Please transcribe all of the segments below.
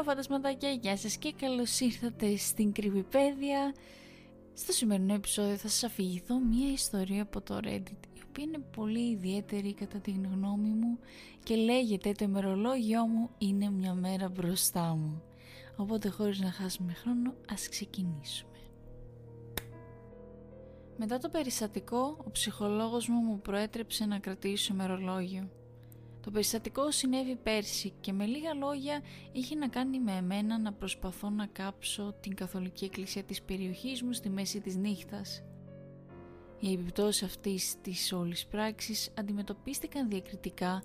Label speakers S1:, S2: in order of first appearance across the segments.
S1: Hello φαντασματάκια, γεια σας και καλώς ήρθατε στην Κρυβιπέδια. Στο σημερινό επεισόδιο θα σας αφηγηθώ μία ιστορία από το Reddit η οποία είναι πολύ ιδιαίτερη κατά την γνώμη μου και λέγεται το ημερολόγιό μου είναι μια μέρα μπροστά μου. Οπότε χωρίς να χάσουμε χρόνο ας ξεκινήσουμε. Μετά το περιστατικό, ο ψυχολόγος μου μου προέτρεψε να κρατήσω ημερολόγιο. Το περιστατικό συνέβη πέρσι και με λίγα λόγια είχε να κάνει με εμένα να προσπαθώ να κάψω την καθολική εκκλησία της περιοχής μου στη μέση της νύχτας. Οι επιπτώσεις αυτής της όλης πράξης αντιμετωπίστηκαν διακριτικά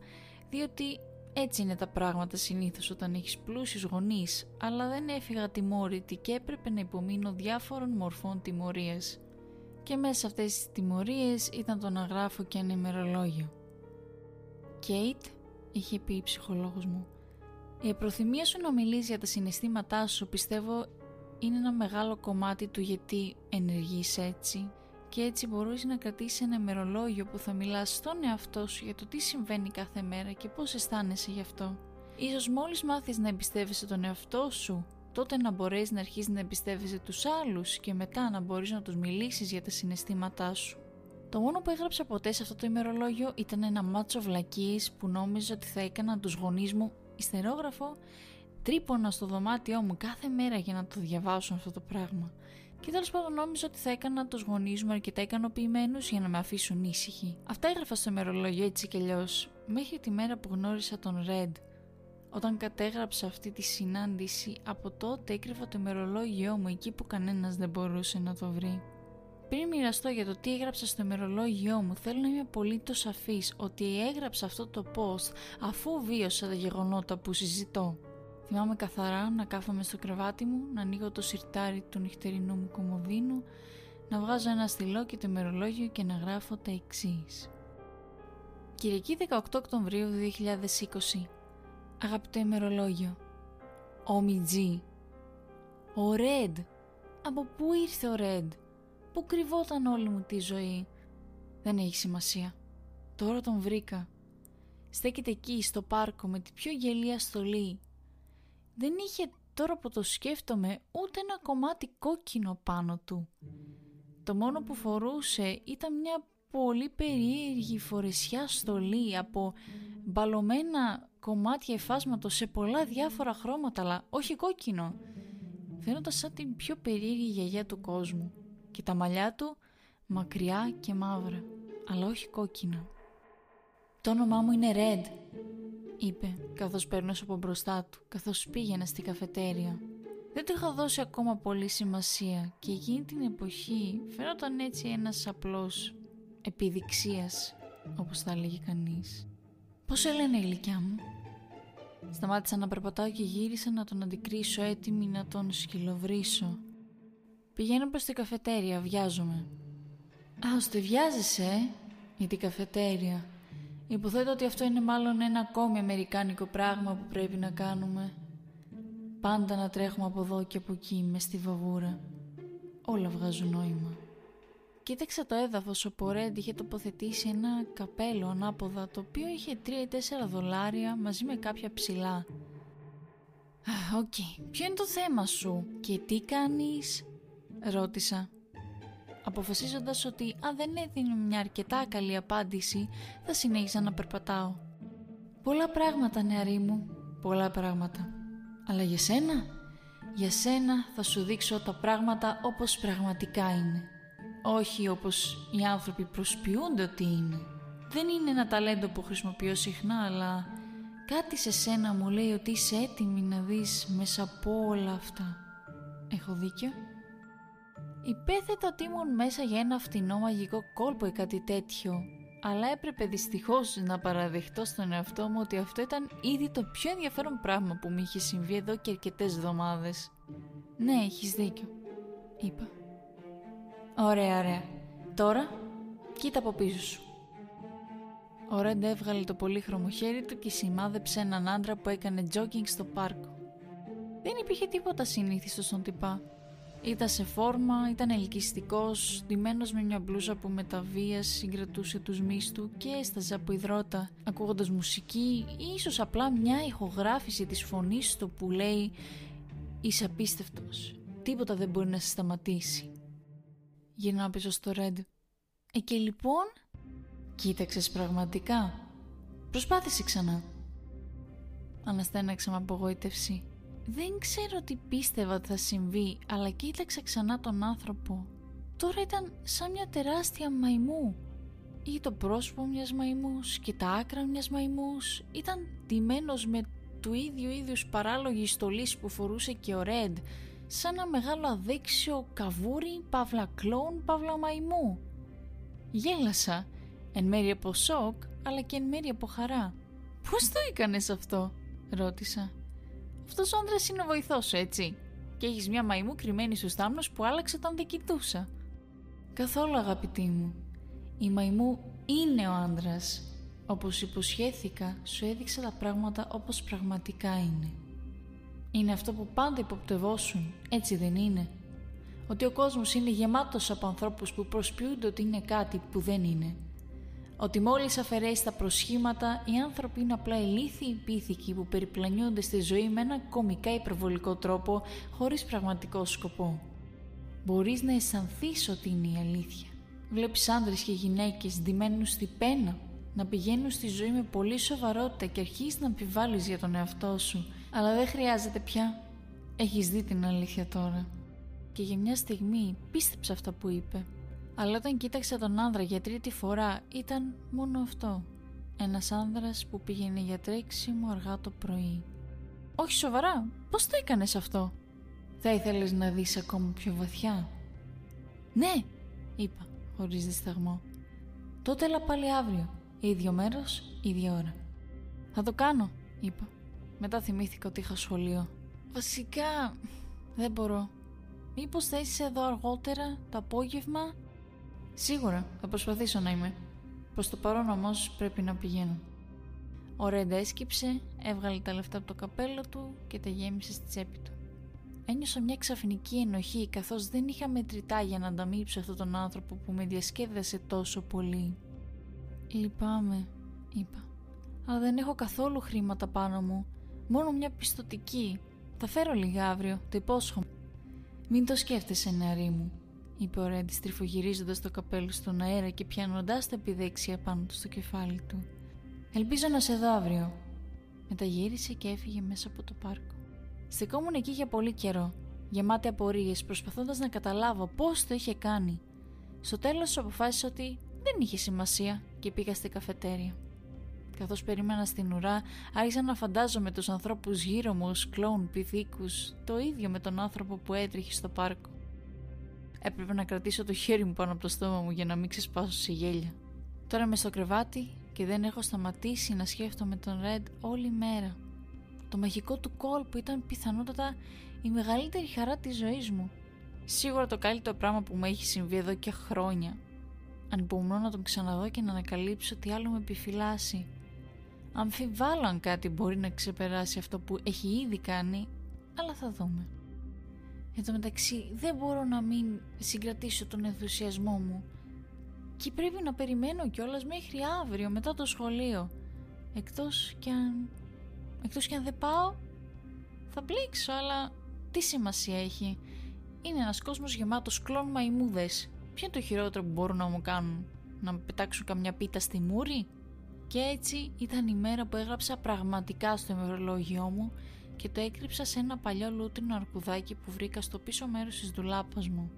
S1: διότι έτσι είναι τα πράγματα συνήθως όταν έχεις πλούσιους γονείς αλλά δεν έφυγα τιμώρητη και έπρεπε να υπομείνω διάφορων μορφών τιμωρίας. Και μέσα σε αυτές τις τιμωρίες ήταν το να γράφω και ένα ημερολόγιο. Κέιτ, είχε πει η ψυχολόγος μου, η προθυμία σου να μιλήσεις για τα συναισθήματά σου πιστεύω είναι ένα μεγάλο κομμάτι του γιατί ενεργείς έτσι και έτσι μπορείς να κρατήσεις ένα ημερολόγιο που θα μιλάς στον εαυτό σου για το τι συμβαίνει κάθε μέρα και πώς αισθάνεσαι γι' αυτό. Ίσως μόλις μάθεις να εμπιστεύεσαι τον εαυτό σου, τότε να μπορέσεις να αρχίσεις να εμπιστεύεσαι τους άλλους και μετά να μπορείς να τους μιλήσεις για τα συναισθήματά σου. Το μόνο που έγραψα ποτέ σε αυτό το ημερολόγιο ήταν ένα μάτσο βλακίες που νόμιζα ότι θα έκανα τους γονείς μου ιστερόγραφο τρίπωνα στο δωμάτιό μου κάθε μέρα για να το διαβάσω αυτό το πράγμα. Και τέλος πάντων νόμιζα ότι θα έκανα τους γονείς μου αρκετά ικανοποιημένους για να με αφήσουν ήσυχοι. Αυτά έγραφα στο ημερολόγιο έτσι κι αλλιώς, μέχρι τη μέρα που γνώρισα τον Red. Όταν κατέγραψα αυτή τη συνάντηση, από τότε έκρυβα το ημερολόγιό μου εκεί που κανένας δεν μπορούσε να το βρει. Πριν μοιραστώ για το τι έγραψα στο ημερολόγιό μου, θέλω να είμαι απολύτως σαφής ότι έγραψα αυτό το post αφού βίωσα τα γεγονότα που συζητώ. Θυμάμαι καθαρά να κάθομαι στο κρεβάτι μου, να ανοίγω το σιρτάρι του νυχτερινού μου κομμωδίνου, να βγάζω ένα στυλό και το ημερολόγιο και να γράφω τα εξής. Κυριακή 18 Οκτωβρίου 2020 Αγαπητό ημερολόγιο Ο Μιτζή Ο Ρέντ Από πού ήρθε ο Ρέντ Πού κρυβόταν όλη μου τη ζωή. Δεν έχει σημασία. Τώρα τον βρήκα. Στέκεται εκεί στο πάρκο με τη πιο γελία στολή. Δεν είχε τώρα που το σκέφτομαι ούτε ένα κομμάτι κόκκινο πάνω του. Το μόνο που φορούσε ήταν μια πολύ περίεργη φορεσιά στολή από μπαλωμένα κομμάτια εφάσματος σε πολλά διάφορα χρώματα αλλά όχι κόκκινο. Φαίνονταν σαν την πιο περίεργη γιαγιά του κόσμου και τα μαλλιά του μακριά και μαύρα αλλά όχι κόκκινα. Το όνομά μου είναι Red είπε καθώς παίρνω από μπροστά του, καθώς πήγαινα στη καφετέρια. Δεν του είχα δώσει ακόμα πολύ σημασία και εκείνη την εποχή φαίνονταν έτσι ένας απλός επιδειξίας, όπως θα έλεγε κανείς. Πώς λένε η ηλικιά μου; Σταμάτησα να περπατάω και γύρισα να τον αντικρίσω έτοιμη να τον σκυλοβρίσω. Πηγαίνω προς την καφετέρια, βιάζομαι. «Α, ώστε βιάζεσαι, ε, για την καφετέρια», Υποθέτω ότι αυτό είναι μάλλον ένα ακόμη αμερικάνικο πράγμα που πρέπει να κάνουμε. Πάντα να τρέχουμε από εδώ και από εκεί μες στη βαβούρα. Όλα βγάζουν νόημα. Κοίταξα το έδαφος, ο Πορέντ είχε τοποθετήσει ένα καπέλο ανάποδα το οποίο είχε 3 ή 4 δολάρια μαζί με κάποια ψηλά. Οκ, ποιο είναι το θέμα σου και τι κάνεις, ρώτησα αποφασίζοντας ότι αν δεν έδινε μια αρκετά καλή απάντηση θα συνέχιζα να περπατάω. Πολλά πράγματα νεαρή μου, πολλά πράγματα. Αλλά για σένα, για σένα θα σου δείξω τα πράγματα όπως πραγματικά είναι. Όχι όπως οι άνθρωποι προσποιούνται ότι είναι. Δεν είναι ένα ταλέντο που χρησιμοποιώ συχνά, αλλά κάτι σε σένα μου λέει ότι είσαι έτοιμη να δεις μέσα από όλα αυτά. Έχω δίκιο; Υπέθετα ότι ήμουν μέσα για ένα φτηνό μαγικό κόλπο ή κάτι τέτοιο, αλλά έπρεπε δυστυχώς να παραδεχτώ στον εαυτό μου ότι αυτό ήταν ήδη το πιο ενδιαφέρον πράγμα που μου είχε συμβεί εδώ και αρκετές εβδομάδες. «Ναι, έχεις δίκιο», είπα. «Ωραία, ωραία. Τώρα, κοίτα από πίσω σου». Ο Ρέντ έβγαλε το πολύχρωμο χέρι του και σημάδεψε έναν άντρα που έκανε τζόκινγκ στο πάρκο. Δεν υπήρχε τίποτα συνήθιστο στον τυπά Ήταν σε φόρμα, ήταν ελκυστικός, ντυμένος με μια μπλούζα που με τα βία συγκρατούσε τους μυς του και έσταζε από υδρότα, ακούγοντας μουσική ή ίσως απλά μια ηχογράφηση της φωνής του που λέει «Είσαι απίστευτος, τίποτα δεν μπορεί να σε σταματήσει». Γυρνάω πίσω στο Ρέντ. «Ε και λοιπόν, κοίταξες πραγματικά». Προσπάθησε ξανά. Αναστέναξα με απογοήτευση. Δεν ξέρω τι πίστευα ότι θα συμβεί, αλλά κοίταξα ξανά τον άνθρωπο. Τώρα ήταν σαν μια τεράστια μαϊμού. Ή το πρόσωπο μιας μαϊμούς και τα άκρα μιας μαϊμούς. Ήταν τιμένος με του ίδιου είδους παράλογη στολής που φορούσε και ο Ρέντ, σαν ένα μεγάλο αδέξιο καβούρι, παύλα κλόν, παύλα μαϊμού. Γέλασα, εν μέρει από σοκ, αλλά και εν μέρει από χαρά. «Πώς το έκανες αυτό» ρώτησα. «Αυτός ο άντρας είναι ο βοηθός έτσι και έχεις μια μαϊμού κρυμμένη στους θάμνους που άλλαξε όταν δεν κοιτούσα». «Καθόλου αγαπητή μου. Η μαϊμού είναι ο άντρας. Όπως υποσχέθηκα, σου έδειξα τα πράγματα όπως πραγματικά είναι. Είναι αυτό που πάντα υποπτευόσουν, έτσι δεν είναι» ότι ο κόσμος είναι γεμάτος από ανθρώπους που προσποιούνται ότι είναι κάτι που δεν είναι ότι μόλις αφαιρέσει τα προσχήματα, οι άνθρωποι είναι απλά ηλίθιοι πίθηκοι που περιπλανιούνται στη ζωή με ένα κομικά υπερβολικό τρόπο, χωρίς πραγματικό σκοπό. Μπορείς να αισθανθείς ότι είναι η αλήθεια. Βλέπεις άντρες και γυναίκες ντυμένους στη πένα, να πηγαίνουν στη ζωή με πολύ σοβαρότητα και αρχίζεις να αμφιβάλλεις για τον εαυτό σου. Αλλά δεν χρειάζεται πια. Έχεις δει την αλήθεια τώρα. Και για μια στιγμή πίστεψε αυτά που είπε. Αλλά όταν κοίταξα τον άνδρα για τρίτη φορά ήταν μόνο αυτό. Ένας άνδρας που πήγαινε για τρέξιμο αργά το πρωί. «Όχι σοβαρά, πώς το έκανες αυτό» «Θα ήθελες να δεις ακόμα πιο βαθιά» «Ναι», είπα, χωρίς δισταγμό. «Τότε έλα πάλι αύριο, ίδιο μέρος, ίδια ώρα». «Θα το κάνω», είπα. Μετά θυμήθηκα ότι είχα σχολείο. «Βασικά, δεν μπορώ. Μήπως θα είσαι εδώ αργότερα, το απόγευμα» Σίγουρα, θα προσπαθήσω να είμαι. Προς το παρόν όμως πρέπει να πηγαίνω. Ο Ρέντα έσκυψε, έβγαλε τα λεφτά από το καπέλο του και τα γέμισε στη τσέπη του. Ένιωσα μια ξαφνική ενοχή καθώς δεν είχα μετρητά για να ανταμείψω αυτόν τον άνθρωπο που με διασκέδασε τόσο πολύ. «Λυπάμαι», είπα. «Αλλά δεν έχω καθόλου χρήματα πάνω μου. Μόνο μια πιστοτική. Θα φέρω λίγα αύριο, το υπόσχομαι». «Μην το σκέφτεσαι, νεαρή μου», είπε ο Ρέντι στριφογυρίζοντα το καπέλο στον αέρα και πιάνοντάς τα επιδέξια πάνω του στο κεφάλι του. Ελπίζω να σε δω αύριο. Μεταγύρισε και έφυγε μέσα από το πάρκο. Στεκόμουν εκεί για πολύ καιρό, γεμάτη απορίε, προσπαθώντας να καταλάβω πώς το είχε κάνει. Στο τέλος αποφάσισα ότι δεν είχε σημασία και πήγα στη καφετέρια. Καθώς περίμενα στην ουρά, άρχισα να φαντάζομαι τους ανθρώπους γύρω μου ως κλόουν πυθίκους, το ίδιο με τον άνθρωπο που έτρεχε στο πάρκο. Έπρεπε να κρατήσω το χέρι μου πάνω από το στόμα μου για να μην ξεσπάσω σε γέλια. Τώρα είμαι στο κρεβάτι και δεν έχω σταματήσει να σκέφτομαι τον Ρεντ όλη μέρα. Το μαγικό του κόλπου ήταν πιθανότατα η μεγαλύτερη χαρά της ζωής μου. Σίγουρα το καλύτερο πράγμα που μου έχει συμβεί εδώ και χρόνια. Ανυπομονώ να τον ξαναδώ και να ανακαλύψω τι άλλο με επιφυλάσσει. Αμφιβάλλω αν κάτι μπορεί να ξεπεράσει αυτό που έχει ήδη κάνει, αλλά θα δούμε. Εν τω μεταξύ δεν μπορώ να μην συγκρατήσω τον ενθουσιασμό μου και πρέπει να περιμένω κιόλας μέχρι αύριο μετά το σχολείο. Εκτός κι αν... Εκτός κι αν δεν πάω θα μπλέξω αλλά τι σημασία έχει; Είναι ένας κόσμος γεμάτος κλόν μαϊμούδες. Ποιο είναι το χειρότερο που μπορούν να μου κάνουν; Να μου πετάξουν καμιά πίτα στη μούρη; Και έτσι ήταν η μέρα που έγραψα πραγματικά στο ημερολόγιό μου και το έκρυψα σε ένα παλιό λούτρινο αρκουδάκι που βρήκα στο πίσω μέρος της δουλάπας μου.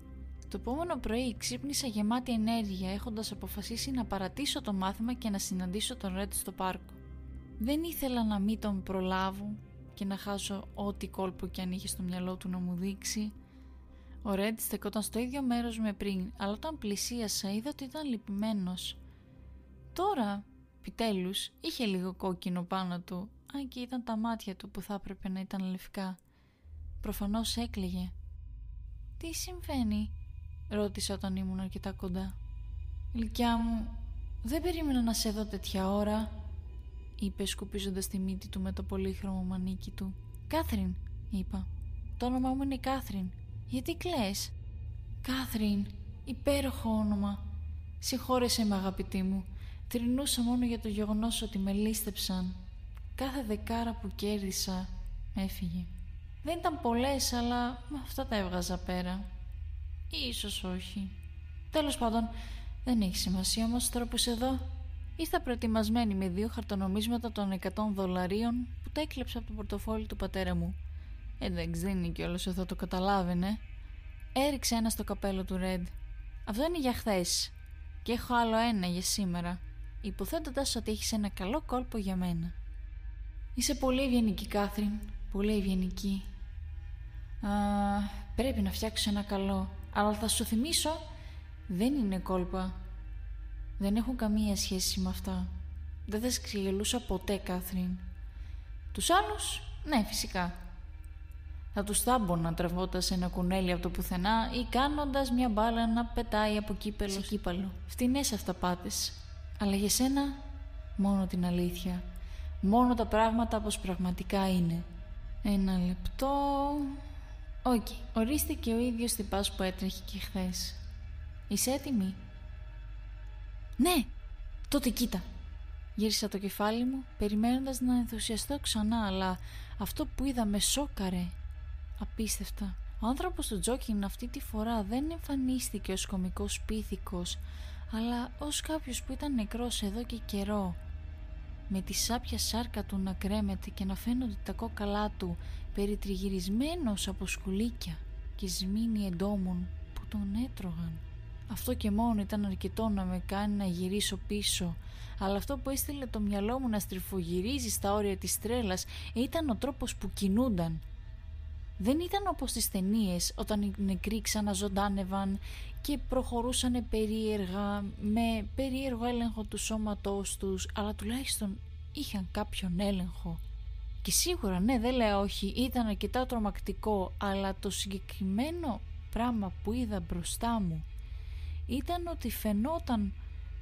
S1: Το επόμενο πρωί ξύπνησα γεμάτη ενέργεια έχοντας αποφασίσει να παρατήσω το μάθημα και να συναντήσω τον Ρέντ στο πάρκο. Δεν ήθελα να μην τον προλάβω και να χάσω ό,τι κόλπο και αν είχε στο μυαλό του να μου δείξει. Ο Ρέντ στεκόταν στο ίδιο μέρος με πριν, αλλά όταν πλησίασα είδα ότι ήταν λυπημένος. Τώρα, επιτέλους, είχε λίγο κόκκινο πάνω του, αν και ήταν τα μάτια του που θα έπρεπε να ήταν λευκά. Προφανώς έκλαιγε. «Τι συμβαίνει» ρώτησα όταν ήμουν αρκετά κοντά. «Λυκιά μου, δεν περίμενα να σε δω τέτοια ώρα» είπε σκουπίζοντας τη μύτη του με το πολύχρωμο μανίκι του. «Κάθριν» είπα. «Το όνομά μου είναι Κάθριν. γιατί κλαις» «Κάθριν, υπέροχο όνομα. Συγχώρεσέ με αγαπητή μου. Τρινούσα μόνο για το γεγονός ότι με λίστεψαν. Κάθε δεκάρα που κέρδισα έφυγε. Δεν ήταν πολλές, αλλά με αυτά τα έβγαζα πέρα. Ίσως όχι. Τέλος πάντων, δεν έχει σημασία όμως τώρα που είσαι εδώ. Ήρθα προετοιμασμένη με δύο χαρτονομίσματα των 100 δολαρίων που τα έκλεψα από το πορτοφόλι του πατέρα μου. Εντάξει, δεν είναι κιόλας εδώ το καταλάβαινε. Έριξε ένα στο καπέλο του Ρεντ. Αυτό είναι για χθες. Και έχω άλλο ένα για σήμερα. Υποθέτοντας ότι έχεις ένα καλό κόλπο για μένα. Είσαι πολύ ευγενική, Κάθριν. Πολύ ευγενική. Α, πρέπει να φτιάξω ένα καλό. Αλλά θα σου θυμίσω, δεν είναι κόλπα. Δεν έχουν καμία σχέση με αυτά. Δεν θα ξεγελούσα ποτέ, Κάθριν. Τους άλλους, ναι, φυσικά. Θα τους θάμπονα τραβώντας ένα κουνέλι από το πουθενά ή κάνοντας μια μπάλα να πετάει από κύπελο σε κύπαλο. Φτηνές αυταπάτες. Αλλά για σένα, μόνο την αλήθεια. Μόνο τα πράγματα όπως πραγματικά είναι. Ένα λεπτό... OK, okay. ορίστε και ο ίδιος τυπάς που έτρεχε και χθες. Είσαι έτοιμη; Ναι, τότε κοίτα. Γύρισα το κεφάλι μου, περιμένοντας να ενθουσιαστώ ξανά, αλλά αυτό που είδα με σόκαρε. Απίστευτα. Ο άνθρωπος του jogging αυτή τη φορά δεν εμφανίστηκε ως κομικός πίθηκος, αλλά ως κάποιος που ήταν νεκρός εδώ και καιρό. Με τη σάπια σάρκα του να κρέμεται και να φαίνονται τα κόκαλά του περιτριγυρισμένος από σκουλίκια και σμήνοι εντόμων που τον έτρωγαν. Αυτό και μόνο ήταν αρκετό να με κάνει να γυρίσω πίσω αλλά αυτό που έστειλε το μυαλό μου να στριφογυρίζει στα όρια της τρέλας ήταν ο τρόπος που κινούνταν. Δεν ήταν όπως στις ταινίες όταν οι νεκροί ξαναζωντάνευαν και προχωρούσαν περίεργα με περίεργο έλεγχο του σώματός τους αλλά τουλάχιστον είχαν κάποιον έλεγχο. Και σίγουρα ναι δεν λέω όχι ήταν αρκετά τρομακτικό αλλά το συγκεκριμένο πράγμα που είδα μπροστά μου ήταν ότι φαινόταν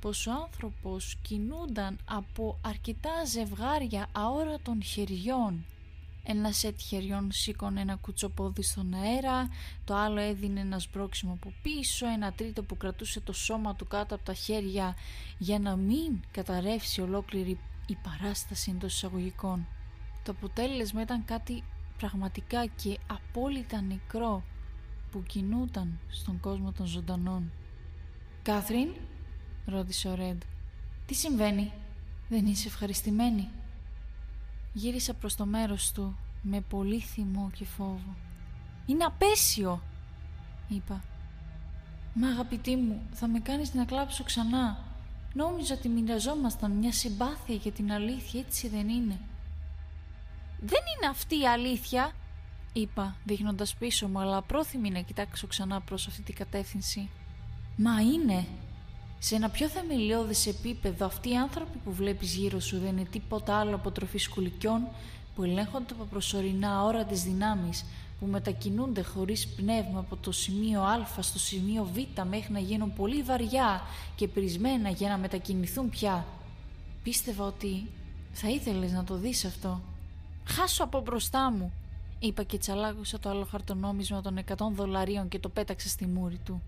S1: πως ο άνθρωπος κινούνταν από αρκετά ζευγάρια αόρατων χεριών. Ένα σετ χεριών σήκωνε ένα κουτσοπόδι στον αέρα, το άλλο έδινε ένα σμπρόξιμο από πίσω, ένα τρίτο που κρατούσε το σώμα του κάτω από τα χέρια για να μην καταρρεύσει ολόκληρη η παράσταση εντός εισαγωγικών. Το αποτέλεσμα ήταν κάτι πραγματικά και απόλυτα νεκρό που κινούταν στον κόσμο των ζωντανών. «Κάθριν», ρώτησε ο Ρέντ. «Τι συμβαίνει, δεν είσαι ευχαριστημένη» Γύρισα προς το μέρος του με πολύ θυμό και φόβο. «Είναι απέσιο», είπα. «Μα αγαπητή μου, θα με κάνεις να κλάψω ξανά. Νόμιζα ότι μοιραζόμασταν μια συμπάθεια για την αλήθεια, έτσι δεν είναι». «Δεν είναι αυτή η αλήθεια», είπα, δείχνοντας πίσω μου, αλλά πρόθυμη να κοιτάξω ξανά προς αυτή την κατεύθυνση. «Μα είναι», σε ένα πιο θεμελιώδες επίπεδο αυτοί οι άνθρωποι που βλέπεις γύρω σου δεν είναι τίποτα άλλο από τροφή σκουλικιών που ελέγχονται από προσωρινά ώρα της δυνάμεις που μετακινούνται χωρίς πνεύμα από το σημείο Α στο σημείο Β μέχρι να γίνουν πολύ βαριά και πρισμένα για να μετακινηθούν πια. Πίστευα ότι θα ήθελες να το δεις αυτό. «Χάσω από μπροστά μου», είπα και τσαλάκωσα το άλλο χαρτονόμισμα των 100 δολαρίων και το πέταξα στη μούρη του.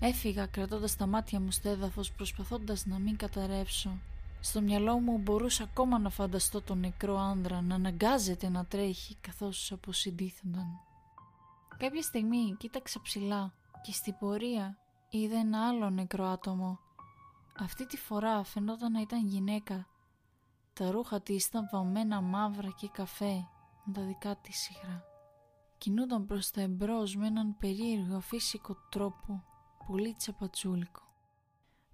S1: Έφυγα κρατώντας τα μάτια μου στο έδαφος προσπαθώντας να μην καταρρεύσω. Στο μυαλό μου μπορούσα ακόμα να φανταστώ τον νεκρό άνδρα να αναγκάζεται να τρέχει καθώς αποσυντήθονταν. Κάποια στιγμή κοίταξα ψηλά και στην πορεία είδα ένα άλλο νεκρό άτομο. Αυτή τη φορά φαινόταν να ήταν γυναίκα. Τα ρούχα της ήταν βαμμένα μαύρα και καφέ με τα δικά της υγρά. Κινούνταν προς τα εμπρός με έναν περίεργο φύσικο τρόπο πολύ τσαπατσούλικο.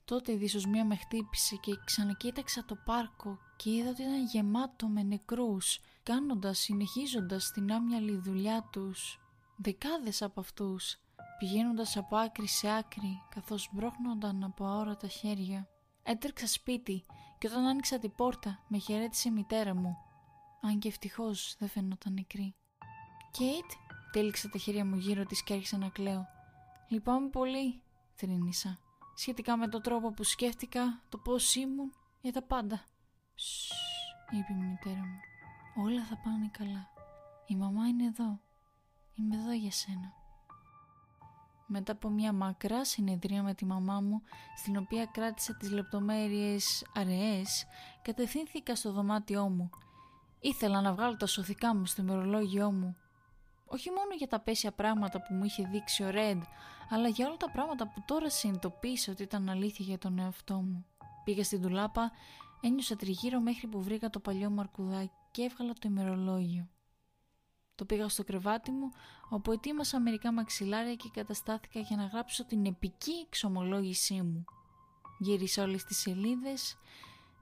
S1: Τότε η δυσοσμία με χτύπησε και ξανακοίταξα το πάρκο και είδα ότι ήταν γεμάτο με νεκρούς, κάνοντας, συνεχίζοντας την άμυαλη δουλειά τους. Δεκάδες από αυτούς, πηγαίνοντας από άκρη σε άκρη, καθώς μπρόχνονταν από αόρατα χέρια. Έτρεξα σπίτι και όταν άνοιξα την πόρτα με χαιρέτησε η μητέρα μου, αν και ευτυχώς δεν φαινόταν νεκρή. «Κέιτ», τέληξα τα χέρια μου γύρω της και άρχισα να κλαίω. Λυπάμαι πολύ, θρύνησα, σχετικά με τον τρόπο που σκέφτηκα, το πώς ήμουν, για τα πάντα. Σσσ, είπε η μητέρα μου. Όλα θα πάνε καλά. Η μαμά είναι εδώ. Είμαι εδώ για σένα. μετά από μια μακρά συνεδρία με τη μαμά μου, στην οποία κράτησα τις λεπτομέρειες αραιές, κατευθύνθηκα στο δωμάτιό μου. Ήθελα να βγάλω τα σωθικά μου στο ημερολόγιό μου. Όχι μόνο για τα πέσια πράγματα που μου είχε δείξει ο Ρέντ, αλλά για όλα τα πράγματα που τώρα συνειδητοποίησα ότι ήταν αλήθεια για τον εαυτό μου. Πήγα στην τουλάπα, ένιωσα τριγύρω μέχρι που βρήκα το παλιό μου αρκουδάκι και έβγαλα το ημερολόγιο. Το πήγα στο κρεβάτι μου, όπου ετοίμασα μερικά μαξιλάρια και καταστάθηκα για να γράψω την επική εξομολόγησή μου. Γύρισα όλες τις σελίδες,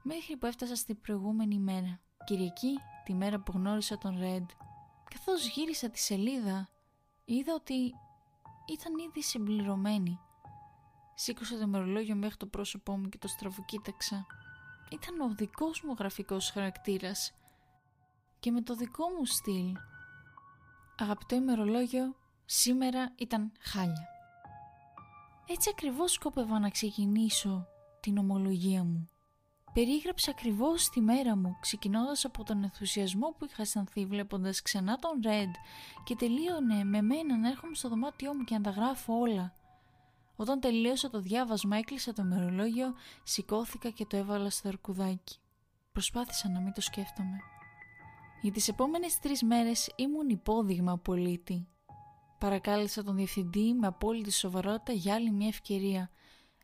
S1: μέχρι που έφτασα στην προηγούμενη μέρα. Κυριακή, τη μέρα που γνώρισα τον Ρέντ. Καθώς γύρισα τη σελίδα, είδα ότι ήταν ήδη συμπληρωμένη. Σήκωσα το μερολόγιο μέχρι το πρόσωπό μου και το στραβοκοίταξα. Ήταν ο δικός μου γραφικός χαρακτήρας και με το δικό μου στυλ. Αγαπητό ημερολόγιο, σήμερα ήταν χάλια. Έτσι ακριβώς σκόπευα να ξεκινήσω την ομολογία μου. Περίγραψα ακριβώς τη μέρα μου, ξεκινώντας από τον ενθουσιασμό που είχα αισθανθεί βλέποντας ξανά τον Ρεντ και τελείωνε με μένα να έρχομαι στο δωμάτιό μου και να τα γράφω όλα. Όταν τελείωσα το διάβασμα έκλεισα το μερολόγιο, σηκώθηκα και το έβαλα στο αρκουδάκι. Προσπάθησα να μην το σκέφτομαι. Για τις επόμενες τρεις μέρες ήμουν υπόδειγμα πολίτη. Παρακάλεσα τον διευθυντή με απόλυτη σοβαρότητα για άλλη μια ευκαιρία.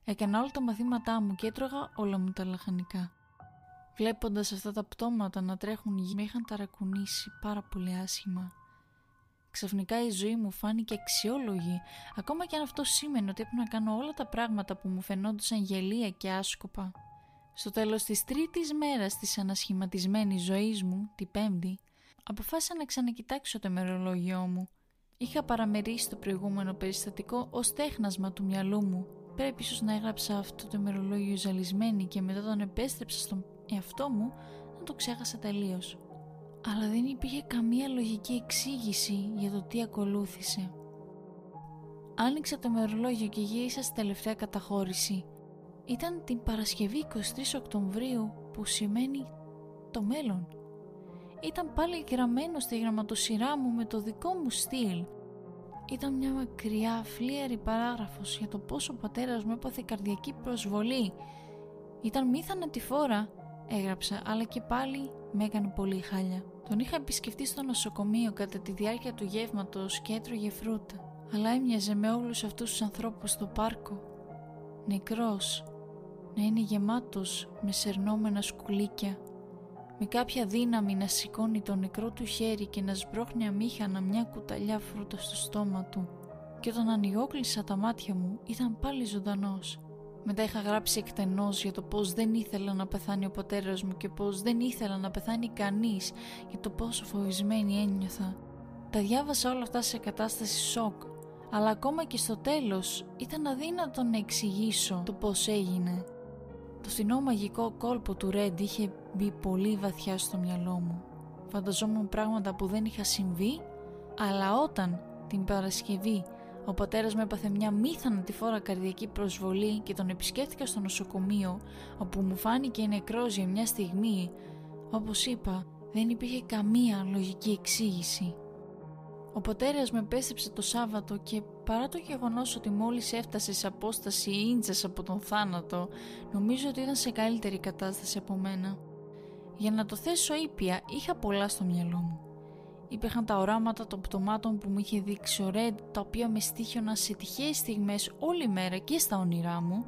S1: Έκανα όλα τα μαθήματά μου και έτρωγα όλα μου τα λαχανικά. Βλέποντας αυτά τα πτώματα να τρέχουν γη με είχαν ταρακουνήσει πάρα πολύ άσχημα. Ξαφνικά η ζωή μου φάνηκε αξιόλογη, ακόμα και αν αυτό σήμαινε ότι έπρεπε να κάνω όλα τα πράγματα που μου φαινόντουσαν γελία και άσκοπα. Στο τέλος της τρίτης μέρας της ανασχηματισμένης ζωής μου, την πέμπτη, αποφάσισα να ξανακοιτάξω το μερολόγιό μου. Είχα παραμερίσει το προηγούμενο περιστατικό ως τέχνασμα του μυαλού μου. Πρέπει ίσως να έγραψα αυτό το μερολόγιο ζαλισμένη και μετά τον επέστρεψα στον εαυτό μου να το ξέχασα τελείως. Αλλά δεν υπήρχε καμία λογική εξήγηση για το τι ακολούθησε. Άνοιξα το μερολόγιο και γύρισα στη τελευταία καταχώρηση. Ήταν την Παρασκευή 23 Οκτωβρίου που σημαίνει το μέλλον. Ήταν πάλι γραμμένο στη γραμματοσυρά μου με το δικό μου στυλ. Ήταν μια μακριά φλίαρη παράγραφος για το πόσο ο πατέρας μου έπαθε καρδιακή προσβολή. Ήταν μη τη φόρα, έγραψα, αλλά και πάλι με έκανε πολύ χάλια. Τον είχα επισκεφτεί στο νοσοκομείο κατά τη διάρκεια του γεύματος και έτρωγε φρούτα. Αλλά έμοιαζε με όλους αυτούς τους ανθρώπους στο πάρκο. Νεκρός, να είναι γεμάτος με σερνόμενα σκουλίκια, με κάποια δύναμη να σηκώνει το νεκρό του χέρι και να σμπρώχνει αμήχανα μια κουταλιά φρούτα στο στόμα του. Και όταν ανοιγόκλεισα τα μάτια μου ήταν πάλι ζωντανός. Μετά είχα γράψει εκτενώς για το πώς δεν ήθελα να πεθάνει ο πατέρας μου και πώς δεν ήθελα να πεθάνει κανείς για το πόσο φοβισμένη ένιωθα. Τα διάβασα όλα αυτά σε κατάσταση σοκ, αλλά ακόμα και στο τέλος ήταν αδύνατο να εξηγήσω το πώς έγινε. Το φθηνό μαγικό κόλπο του Ρέντ είχε μπει πολύ βαθιά στο μυαλό μου. Φανταζόμουν πράγματα που δεν είχα συμβεί, αλλά όταν την Παρασκευή ο πατέρας μου έπαθε μια μη θανατηφόρα καρδιακή προσβολή και τον επισκέφτηκα στο νοσοκομείο, όπου μου φάνηκε νεκρός για μια στιγμή, όπως είπα, δεν υπήρχε καμία λογική εξήγηση. Ο πατέρας με επέστρεψε το Σάββατο και παρά το γεγονός ότι μόλις έφτασε σε απόσταση ίντσες από τον θάνατο, νομίζω ότι ήταν σε καλύτερη κατάσταση από μένα. Για να το θέσω ήπια, είχα πολλά στο μυαλό μου. Υπήρχαν τα οράματα των πτωμάτων που μου είχε δείξει ο Ρέντ, τα οποία με στήχιωναν σε τυχαίες στιγμές όλη μέρα και στα όνειρά μου.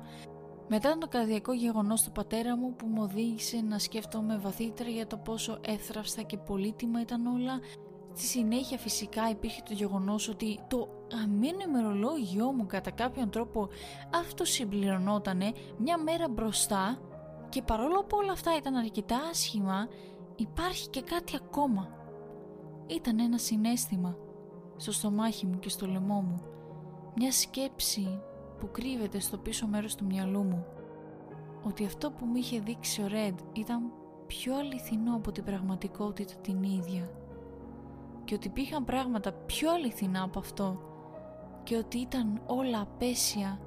S1: Μετά το καρδιακό γεγονός του πατέρα μου που μου οδήγησε να σκέφτομαι βαθύτερα για το πόσο έθραυστα και πολύτιμα ήταν όλα, Στη συνέχεια φυσικά υπήρχε το γεγονός ότι το αμένο ημερολόγιό μου κατά κάποιον τρόπο αυτό συμπληρωνότανε μια μέρα μπροστά και παρόλο που όλα αυτά ήταν αρκετά άσχημα υπάρχει και κάτι ακόμα. Ήταν ένα συνέστημα στο στομάχι μου και στο λαιμό μου. Μια σκέψη που κρύβεται στο πίσω μέρος του μυαλού μου. Ότι αυτό που μου είχε δείξει ο Ρέντ ήταν πιο αληθινό από την πραγματικότητα την ίδια και ότι υπήρχαν πράγματα πιο αληθινά από αυτό και ότι ήταν όλα απέσια.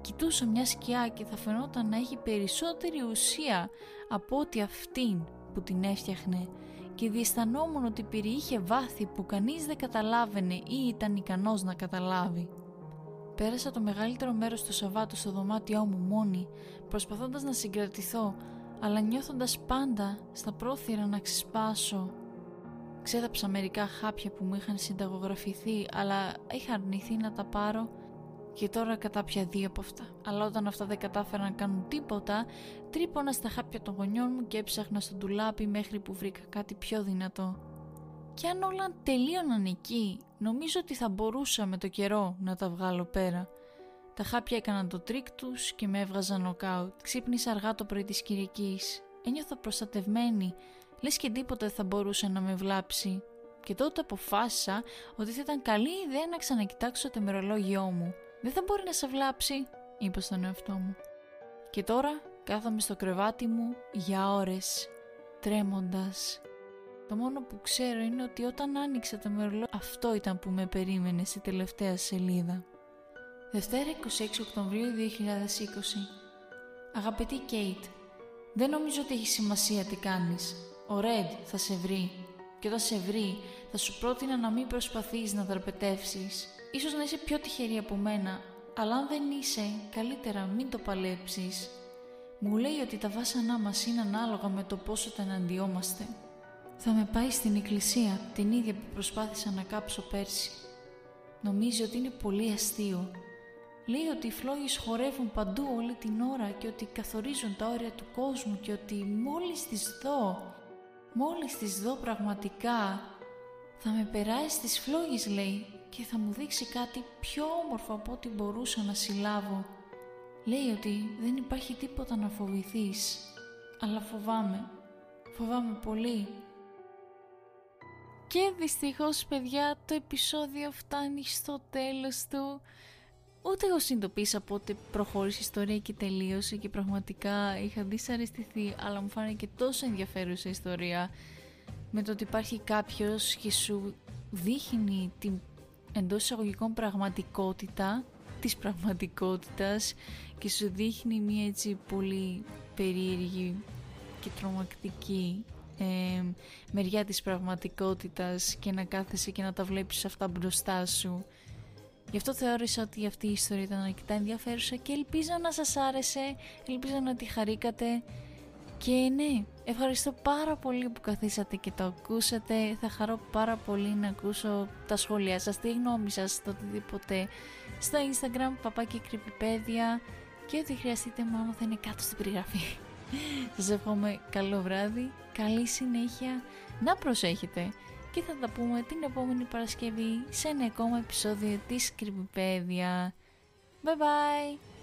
S1: Κοιτούσα μια σκιά και θα φαινόταν να έχει περισσότερη ουσία από ότι αυτήν που την έφτιαχνε και διαισθανόμουν ότι περιείχε βάθη που κανείς δεν καταλάβαινε ή ήταν ικανός να καταλάβει. Πέρασα το μεγαλύτερο μέρος του Σαββάτου στο δωμάτιό μου μόνη, προσπαθώντας να συγκρατηθώ, αλλά νιώθοντας πάντα στα πρόθυρα να ξεσπάσω. Ξέδαψα μερικά χάπια που μου είχαν συνταγογραφηθεί, αλλά είχα αρνηθεί να τα πάρω και τώρα κατάπια δύο από αυτά. Αλλά όταν αυτά δεν κατάφεραν να κάνουν τίποτα, τρύπωνα στα χάπια των γονιών μου και έψαχνα στο ντουλάπι μέχρι που βρήκα κάτι πιο δυνατό. Και αν όλα τελείωναν εκεί, νομίζω ότι θα μπορούσα με το καιρό να τα βγάλω πέρα. Τα χάπια έκαναν το τρικ τους και με έβγαζαν νοκάουτ. Ξύπνησα αργά το πρωί της Κυριακής. Ένιωθα προστατευμένη, λες και τίποτα θα μπορούσε να με βλάψει. Και τότε αποφάσισα ότι θα ήταν καλή ιδέα να ξανακοιτάξω το ημερολόγιό μου. Δεν θα μπορεί να σε βλάψει, είπα στον εαυτό μου. Και τώρα κάθομαι στο κρεβάτι μου για ώρες, τρέμοντας. Το μόνο που ξέρω είναι ότι όταν άνοιξα το ημερολόγιο αυτό ήταν που με περίμενε στη τελευταία σελίδα. Δευτέρα 26 Οκτωβρίου 2020 Αγαπητή Κέιτ, δεν νομίζω ότι έχει σημασία τι κάνεις. Ο Ρέντ θα σε βρει. Και όταν σε βρει, θα σου πρότεινα να μην προσπαθείς να δραπετεύσεις. Ίσως να είσαι πιο τυχερή από μένα, αλλά αν δεν είσαι, καλύτερα μην το παλέψεις. Μου λέει ότι τα βάσανά μας είναι ανάλογα με το πόσο τα εναντιόμαστε. Θα με πάει στην εκκλησία, την ίδια που προσπάθησα να κάψω πέρσι. Νομίζει ότι είναι πολύ αστείο. Λέει ότι οι φλόγες χορεύουν παντού όλη την ώρα και ότι καθορίζουν τα όρια του κόσμου και ότι μόλις τις δω, μόλις τις δω πραγματικά, θα με περάσει στις φλόγες λέει και θα μου δείξει κάτι πιο όμορφο από ό,τι μπορούσα να συλλάβω. Λέει ότι δεν υπάρχει τίποτα να φοβηθείς, αλλά φοβάμαι, φοβάμαι πολύ. Και δυστυχώς παιδιά το επεισόδιο φτάνει στο τέλος του. Ούτε εγώ συνειδητοποίησα πότε προχώρησε η ιστορία και τελείωσε και πραγματικά είχα δυσαρεστηθεί αλλά μου φάνηκε τόσο ενδιαφέρουσα ιστορία με το ότι υπάρχει κάποιος και σου δείχνει την εντός εισαγωγικών πραγματικότητα της πραγματικότητας και σου δείχνει μια έτσι πολύ περίεργη και τρομακτική ε, μεριά της πραγματικότητας και να κάθεσαι και να τα βλέπεις αυτά μπροστά σου. Γι' αυτό θεώρησα ότι αυτή η ιστορία ήταν αρκετά ενδιαφέρουσα και ελπίζω να σας άρεσε, ελπίζω να τη χαρήκατε και ναι, ευχαριστώ πάρα πολύ που καθίσατε και το ακούσατε. Θα χαρώ πάρα πολύ να ακούσω τα σχόλιά σας, τη γνώμη σας, το οτιδήποτε στο Instagram, παπάκι κρυπηπέδια και ό,τι χρειαστείτε μόνο θα είναι κάτω στην περιγραφή. Σας εύχομαι καλό βράδυ, καλή συνέχεια, να προσέχετε και θα τα πούμε την επόμενη Παρασκευή σε ένα ακόμα επεισόδιο της Κρυπηπέδια. Bye bye!